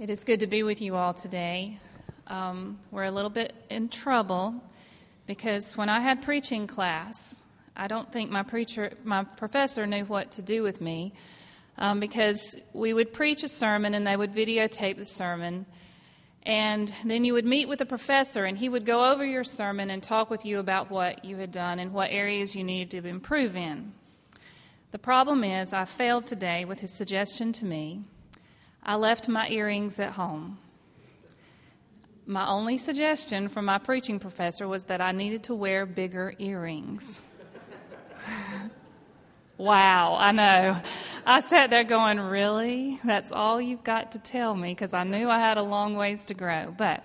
It is good to be with you all today. Um, we're a little bit in trouble because when I had preaching class, I don't think my preacher, my professor knew what to do with me um, because we would preach a sermon and they would videotape the sermon. And then you would meet with the professor, and he would go over your sermon and talk with you about what you had done and what areas you needed to improve in. The problem is, I failed today with his suggestion to me I left my earrings at home. My only suggestion from my preaching professor was that I needed to wear bigger earrings. wow, I know. I sat there going, Really? That's all you've got to tell me? Because I knew I had a long ways to grow. But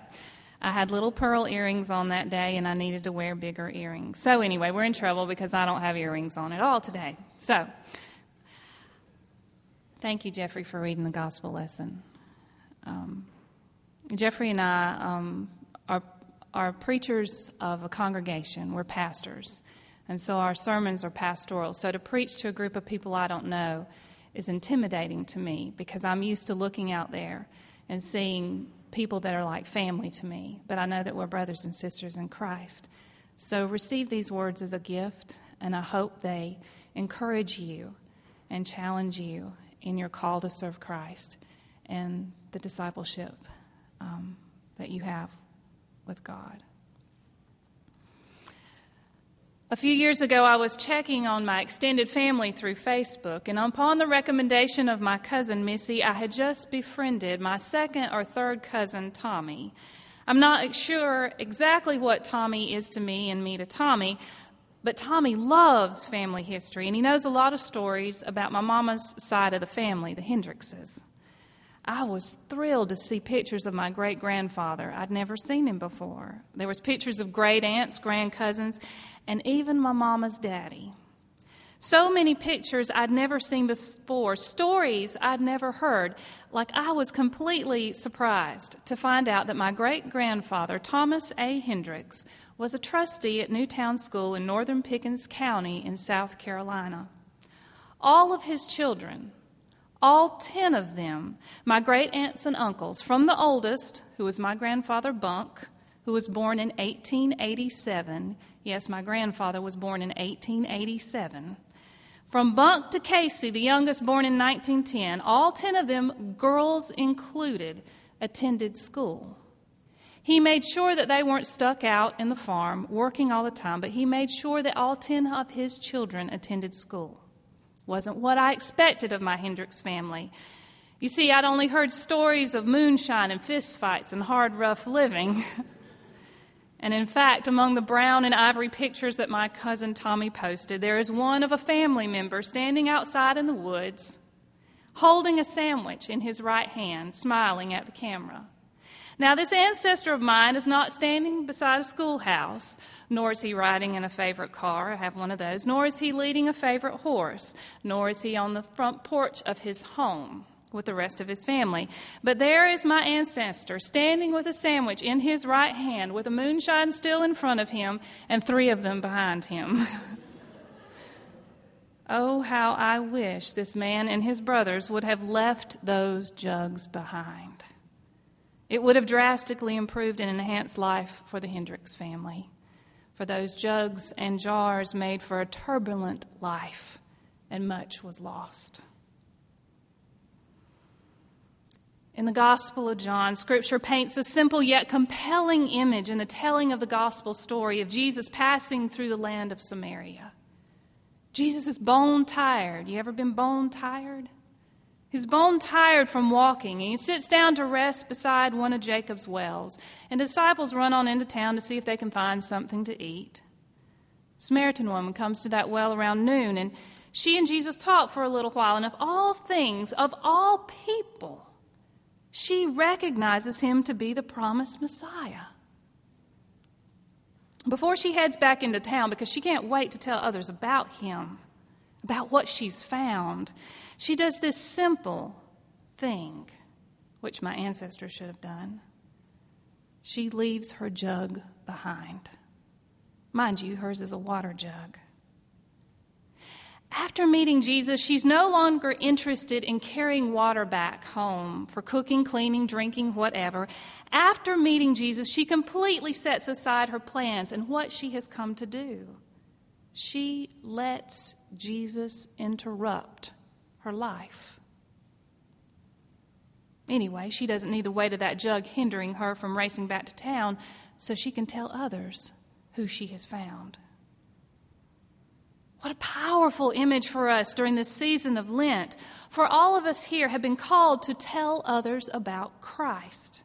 I had little pearl earrings on that day and I needed to wear bigger earrings. So, anyway, we're in trouble because I don't have earrings on at all today. So, Thank you, Jeffrey, for reading the gospel lesson. Um, Jeffrey and I um, are, are preachers of a congregation, we're pastors. And so our sermons are pastoral. So to preach to a group of people I don't know is intimidating to me because I'm used to looking out there and seeing people that are like family to me. But I know that we're brothers and sisters in Christ. So receive these words as a gift, and I hope they encourage you and challenge you in your call to serve Christ and the discipleship um, that you have with God. A few years ago, I was checking on my extended family through Facebook, and upon the recommendation of my cousin Missy, I had just befriended my second or third cousin Tommy. I'm not sure exactly what Tommy is to me and me to Tommy, but Tommy loves family history, and he knows a lot of stories about my mama's side of the family, the Hendrickses. I was thrilled to see pictures of my great grandfather. I'd never seen him before. There was pictures of great aunts, grand cousins, and even my mama's daddy. So many pictures I'd never seen before, stories I'd never heard. Like I was completely surprised to find out that my great grandfather, Thomas A. Hendricks, was a trustee at Newtown School in northern Pickens County in South Carolina. All of his children, all 10 of them, my great aunts and uncles, from the oldest, who was my grandfather Bunk, who was born in 1887. Yes, my grandfather was born in 1887. From Bunk to Casey, the youngest born in 1910, all 10 of them, girls included, attended school. He made sure that they weren't stuck out in the farm working all the time, but he made sure that all 10 of his children attended school. Wasn't what I expected of my Hendricks family. You see, I'd only heard stories of moonshine and fistfights and hard, rough living. and in fact, among the brown and ivory pictures that my cousin Tommy posted, there is one of a family member standing outside in the woods, holding a sandwich in his right hand, smiling at the camera. Now, this ancestor of mine is not standing beside a schoolhouse, nor is he riding in a favorite car. I have one of those. Nor is he leading a favorite horse, nor is he on the front porch of his home with the rest of his family. But there is my ancestor standing with a sandwich in his right hand, with a moonshine still in front of him, and three of them behind him. oh, how I wish this man and his brothers would have left those jugs behind. It would have drastically improved and enhanced life for the Hendricks family, for those jugs and jars made for a turbulent life, and much was lost. In the Gospel of John, Scripture paints a simple yet compelling image in the telling of the Gospel story of Jesus passing through the land of Samaria. Jesus is bone tired. You ever been bone tired? He's bone tired from walking, and he sits down to rest beside one of Jacob's wells. And disciples run on into town to see if they can find something to eat. Samaritan woman comes to that well around noon, and she and Jesus talk for a little while. And of all things, of all people, she recognizes him to be the promised Messiah. Before she heads back into town, because she can't wait to tell others about him, about what she's found, she does this simple thing, which my ancestors should have done. She leaves her jug behind. Mind you, hers is a water jug. After meeting Jesus, she's no longer interested in carrying water back home for cooking, cleaning, drinking, whatever. After meeting Jesus, she completely sets aside her plans and what she has come to do. She lets Jesus interrupt her life. Anyway, she doesn't need the weight of that jug hindering her from racing back to town so she can tell others who she has found. What a powerful image for us during this season of Lent. For all of us here have been called to tell others about Christ,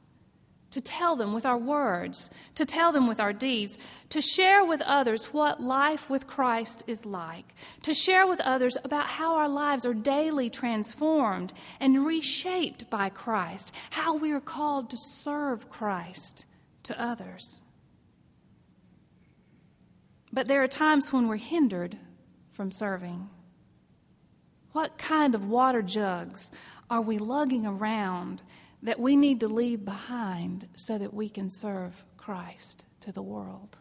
to tell them with our words, to tell them with our deeds, to share with others what life with Christ is like, to share with others about how our lives are daily transformed and reshaped by Christ, how we are called to serve Christ to others. But there are times when we're hindered from serving? What kind of water jugs are we lugging around that we need to leave behind so that we can serve Christ to the world?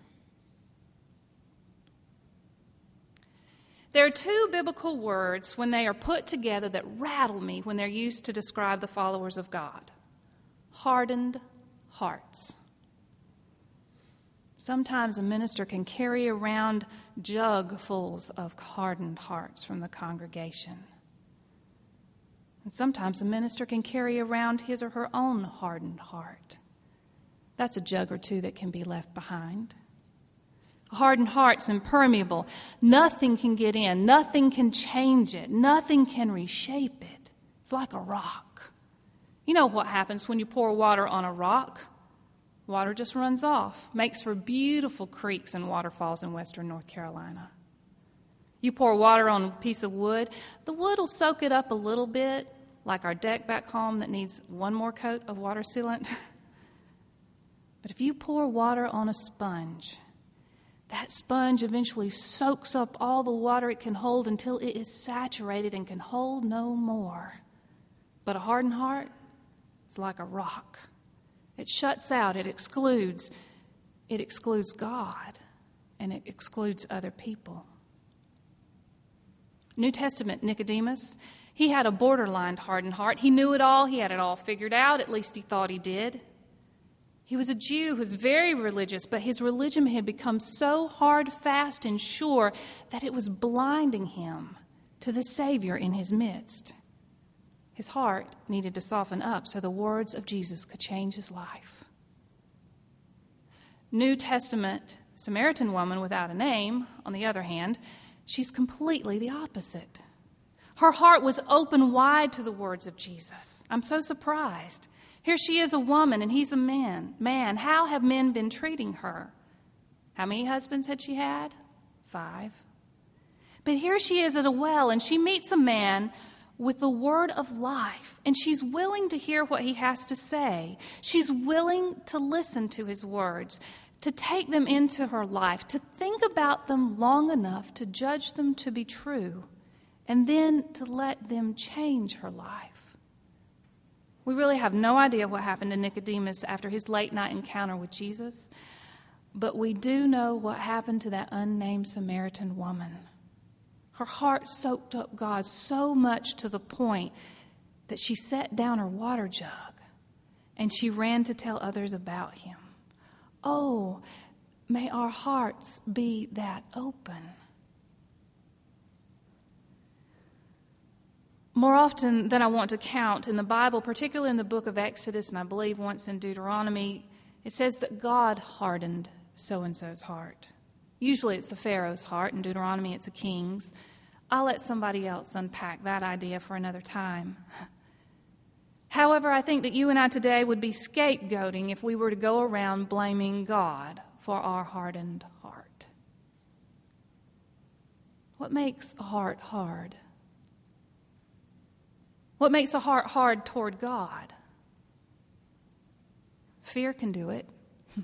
There are two biblical words when they are put together that rattle me when they're used to describe the followers of God hardened hearts. Sometimes a minister can carry around jugfuls of hardened hearts from the congregation. And sometimes a minister can carry around his or her own hardened heart. That's a jug or two that can be left behind. A hardened heart's impermeable. Nothing can get in, nothing can change it, nothing can reshape it. It's like a rock. You know what happens when you pour water on a rock? Water just runs off, makes for beautiful creeks and waterfalls in western North Carolina. You pour water on a piece of wood, the wood will soak it up a little bit, like our deck back home that needs one more coat of water sealant. but if you pour water on a sponge, that sponge eventually soaks up all the water it can hold until it is saturated and can hold no more. But a hardened heart is like a rock. It shuts out, it excludes. It excludes God and it excludes other people. New Testament Nicodemus, he had a borderline hardened heart. He knew it all, he had it all figured out, at least he thought he did. He was a Jew who was very religious, but his religion had become so hard, fast, and sure that it was blinding him to the Savior in his midst. His heart needed to soften up so the words of Jesus could change his life. New Testament Samaritan woman without a name, on the other hand, she's completely the opposite. Her heart was open wide to the words of Jesus. I'm so surprised. Here she is a woman and he's a man. Man, how have men been treating her? How many husbands had she had? Five. But here she is at a well and she meets a man with the word of life, and she's willing to hear what he has to say. She's willing to listen to his words, to take them into her life, to think about them long enough to judge them to be true, and then to let them change her life. We really have no idea what happened to Nicodemus after his late night encounter with Jesus, but we do know what happened to that unnamed Samaritan woman. Her heart soaked up God so much to the point that she set down her water jug and she ran to tell others about him. Oh, may our hearts be that open. More often than I want to count in the Bible, particularly in the book of Exodus, and I believe once in Deuteronomy, it says that God hardened so and so's heart. Usually it's the Pharaoh's heart. In Deuteronomy, it's a king's. I'll let somebody else unpack that idea for another time. However, I think that you and I today would be scapegoating if we were to go around blaming God for our hardened heart. What makes a heart hard? What makes a heart hard toward God? Fear can do it.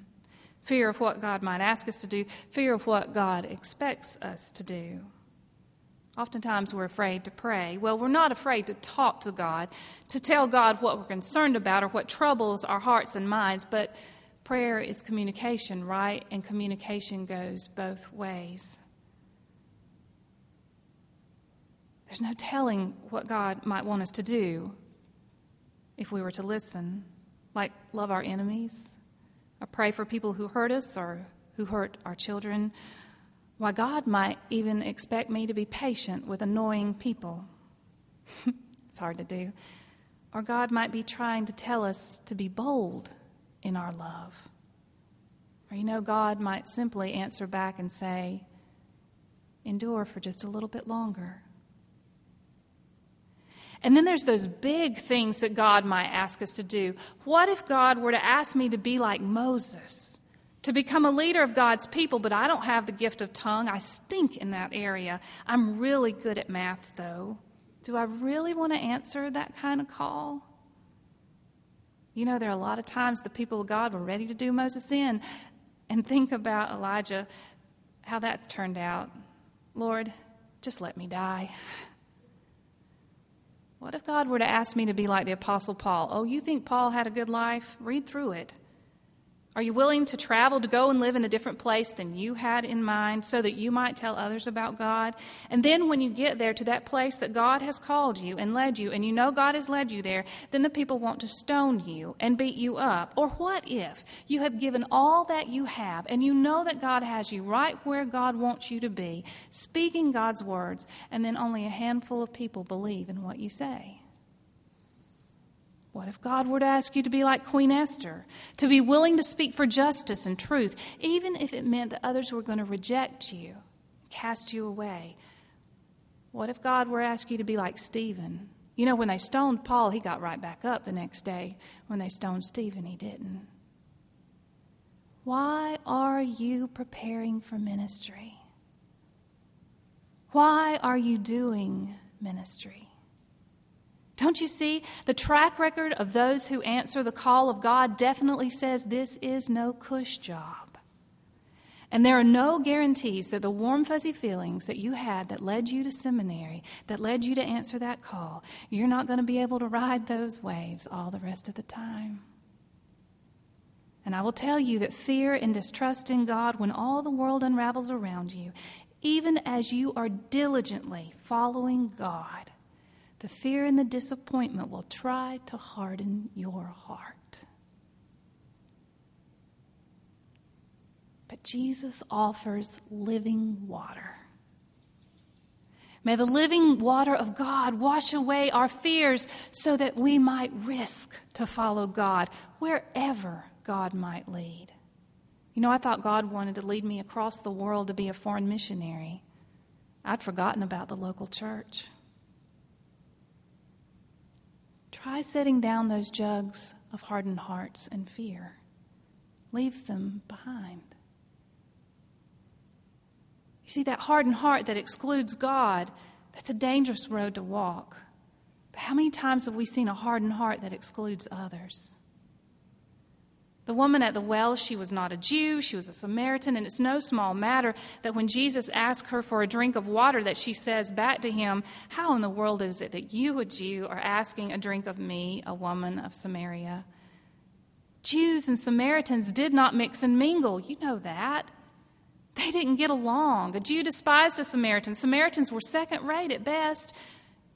fear of what God might ask us to do, fear of what God expects us to do. Oftentimes we're afraid to pray. Well, we're not afraid to talk to God, to tell God what we're concerned about or what troubles our hearts and minds, but prayer is communication, right? And communication goes both ways. There's no telling what God might want us to do if we were to listen, like love our enemies, or pray for people who hurt us or who hurt our children. Why, God might even expect me to be patient with annoying people. it's hard to do. Or God might be trying to tell us to be bold in our love. Or, you know, God might simply answer back and say, endure for just a little bit longer. And then there's those big things that God might ask us to do. What if God were to ask me to be like Moses, to become a leader of God's people, but I don't have the gift of tongue? I stink in that area. I'm really good at math, though. Do I really want to answer that kind of call? You know, there are a lot of times the people of God were ready to do Moses in. And think about Elijah, how that turned out. Lord, just let me die. What if God were to ask me to be like the Apostle Paul? Oh, you think Paul had a good life? Read through it. Are you willing to travel to go and live in a different place than you had in mind so that you might tell others about God? And then when you get there to that place that God has called you and led you, and you know God has led you there, then the people want to stone you and beat you up. Or what if you have given all that you have and you know that God has you right where God wants you to be, speaking God's words, and then only a handful of people believe in what you say? What if God were to ask you to be like Queen Esther, to be willing to speak for justice and truth, even if it meant that others were going to reject you, cast you away? What if God were to ask you to be like Stephen? You know, when they stoned Paul, he got right back up the next day. When they stoned Stephen, he didn't. Why are you preparing for ministry? Why are you doing ministry? Don't you see? The track record of those who answer the call of God definitely says this is no cush job. And there are no guarantees that the warm, fuzzy feelings that you had that led you to seminary, that led you to answer that call, you're not going to be able to ride those waves all the rest of the time. And I will tell you that fear and distrust in God, when all the world unravels around you, even as you are diligently following God, the fear and the disappointment will try to harden your heart. But Jesus offers living water. May the living water of God wash away our fears so that we might risk to follow God wherever God might lead. You know, I thought God wanted to lead me across the world to be a foreign missionary. I'd forgotten about the local church. Try setting down those jugs of hardened hearts and fear. Leave them behind. You see, that hardened heart that excludes God, that's a dangerous road to walk. But how many times have we seen a hardened heart that excludes others? The woman at the well, she was not a Jew, she was a Samaritan, and it's no small matter that when Jesus asked her for a drink of water that she says back to him, "How in the world is it that you, a Jew, are asking a drink of me, a woman of Samaria?" Jews and Samaritans did not mix and mingle. You know that. They didn't get along. A Jew despised a Samaritan. Samaritans were second rate at best.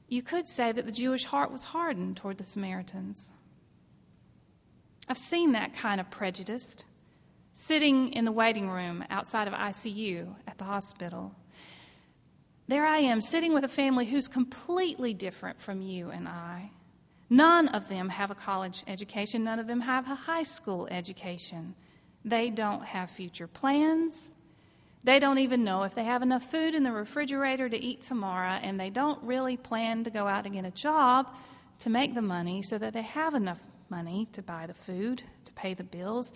You could say that the Jewish heart was hardened toward the Samaritans. I've seen that kind of prejudice sitting in the waiting room outside of ICU at the hospital. There I am, sitting with a family who's completely different from you and I. None of them have a college education, none of them have a high school education. They don't have future plans. They don't even know if they have enough food in the refrigerator to eat tomorrow, and they don't really plan to go out and get a job to make the money so that they have enough money to buy the food, to pay the bills.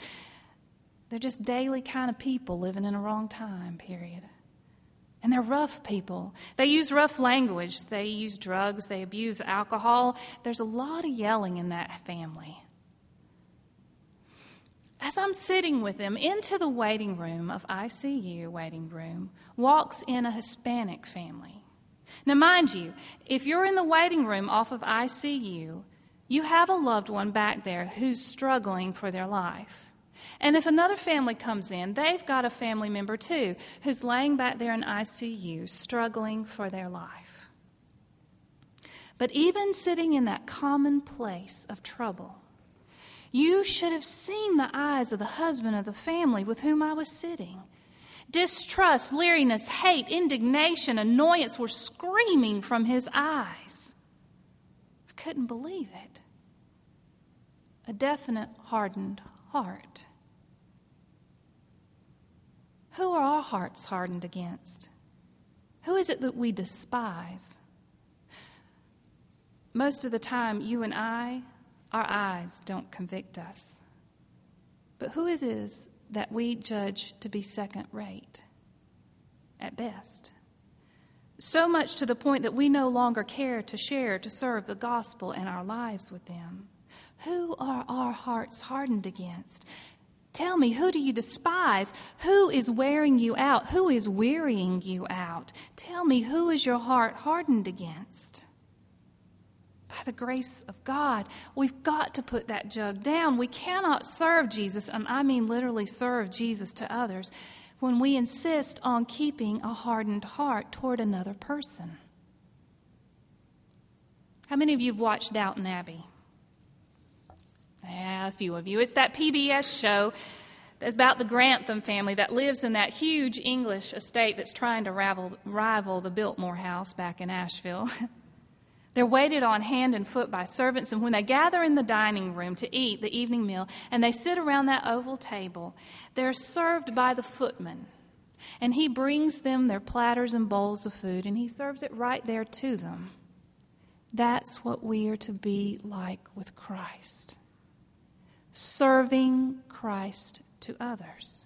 They're just daily kind of people living in a wrong time period. And they're rough people. They use rough language. They use drugs. They abuse alcohol. There's a lot of yelling in that family. As I'm sitting with them, into the waiting room of ICU waiting room walks in a Hispanic family. Now, mind you, if you're in the waiting room off of ICU, you have a loved one back there who's struggling for their life. And if another family comes in, they've got a family member too who's laying back there in ICU struggling for their life. But even sitting in that common place of trouble, you should have seen the eyes of the husband of the family with whom I was sitting. Distrust, leeriness, hate, indignation, annoyance were screaming from his eyes. I couldn't believe it. A definite hardened heart. Who are our hearts hardened against? Who is it that we despise? Most of the time, you and I, our eyes don't convict us. But who it is that we judge to be second rate at best? So much to the point that we no longer care to share, to serve the gospel and our lives with them. Who are our hearts hardened against? Tell me, who do you despise? Who is wearing you out? Who is wearying you out? Tell me, who is your heart hardened against? By the grace of God, we've got to put that jug down. We cannot serve Jesus, and I mean literally serve Jesus to others, when we insist on keeping a hardened heart toward another person. How many of you have watched Downton Abbey? Yeah, a few of you. It's that PBS show about the Grantham family that lives in that huge English estate that's trying to rival, rival the Biltmore house back in Asheville. They're waited on hand and foot by servants, and when they gather in the dining room to eat the evening meal and they sit around that oval table, they're served by the footman. And he brings them their platters and bowls of food, and he serves it right there to them. That's what we are to be like with Christ serving Christ to others,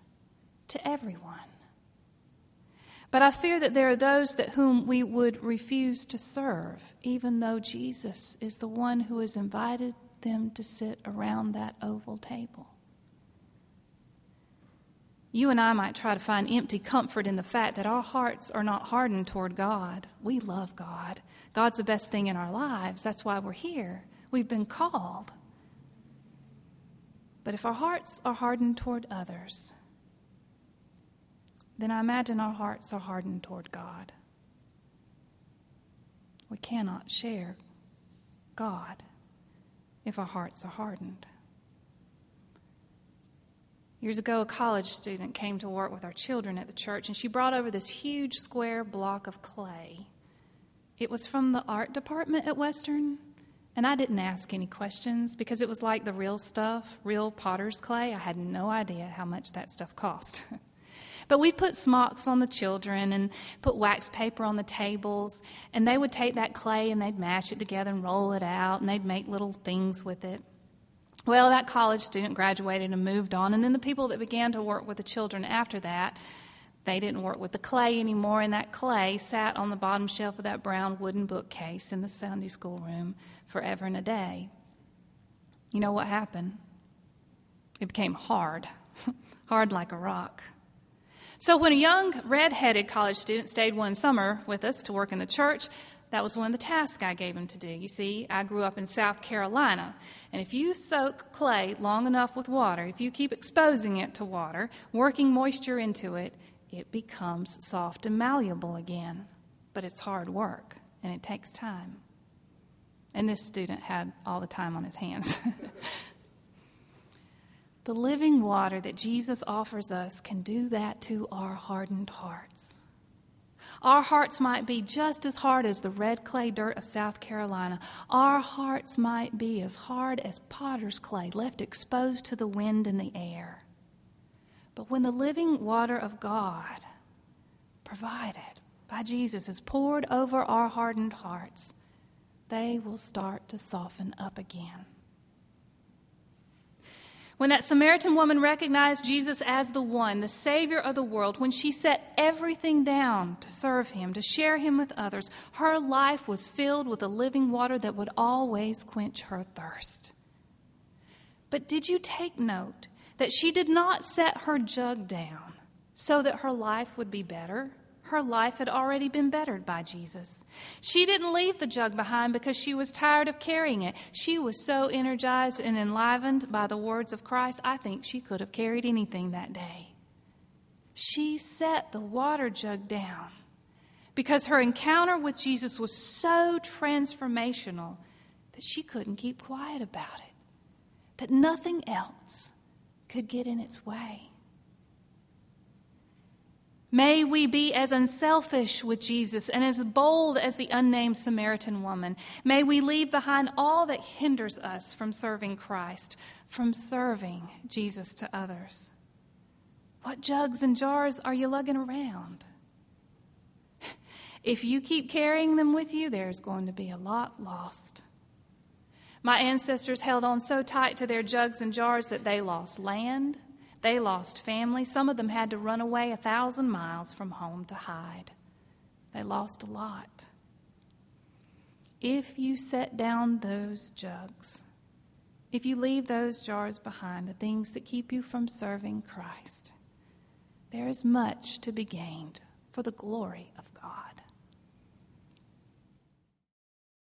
to everyone. But I fear that there are those that whom we would refuse to serve, even though Jesus is the one who has invited them to sit around that oval table. You and I might try to find empty comfort in the fact that our hearts are not hardened toward God. We love God. God's the best thing in our lives. That's why we're here. We've been called. But if our hearts are hardened toward others, then I imagine our hearts are hardened toward God. We cannot share God if our hearts are hardened. Years ago, a college student came to work with our children at the church, and she brought over this huge square block of clay. It was from the art department at Western, and I didn't ask any questions because it was like the real stuff, real potter's clay. I had no idea how much that stuff cost. but we'd put smocks on the children and put wax paper on the tables, and they would take that clay and they'd mash it together and roll it out, and they'd make little things with it. Well, that college student graduated and moved on, and then the people that began to work with the children after that they didn't work with the clay anymore, and that clay sat on the bottom shelf of that brown wooden bookcase in the Sunday school room forever and a day. You know what happened? It became hard, hard like a rock. So, when a young red-headed college student stayed one summer with us to work in the church, that was one of the tasks I gave him to do. You see, I grew up in South Carolina, and if you soak clay long enough with water, if you keep exposing it to water, working moisture into it, it becomes soft and malleable again. But it's hard work, and it takes time. And this student had all the time on his hands. the living water that Jesus offers us can do that to our hardened hearts. Our hearts might be just as hard as the red clay dirt of South Carolina. Our hearts might be as hard as potter's clay left exposed to the wind and the air. But when the living water of God, provided by Jesus, is poured over our hardened hearts, they will start to soften up again. When that Samaritan woman recognized Jesus as the one, the Savior of the world, when she set everything down to serve Him, to share Him with others, her life was filled with the living water that would always quench her thirst. But did you take note that she did not set her jug down so that her life would be better? Her life had already been bettered by Jesus. She didn't leave the jug behind because she was tired of carrying it. She was so energized and enlivened by the words of Christ, I think she could have carried anything that day. She set the water jug down because her encounter with Jesus was so transformational that she couldn't keep quiet about it, that nothing else could get in its way. May we be as unselfish with Jesus and as bold as the unnamed Samaritan woman. May we leave behind all that hinders us from serving Christ, from serving Jesus to others. What jugs and jars are you lugging around? If you keep carrying them with you, there's going to be a lot lost. My ancestors held on so tight to their jugs and jars that they lost land, they lost family. Some of them had to run away a thousand miles from home to hide. They lost a lot. If you set down those jugs, if you leave those jars behind, the things that keep you from serving Christ, there is much to be gained for the glory of God.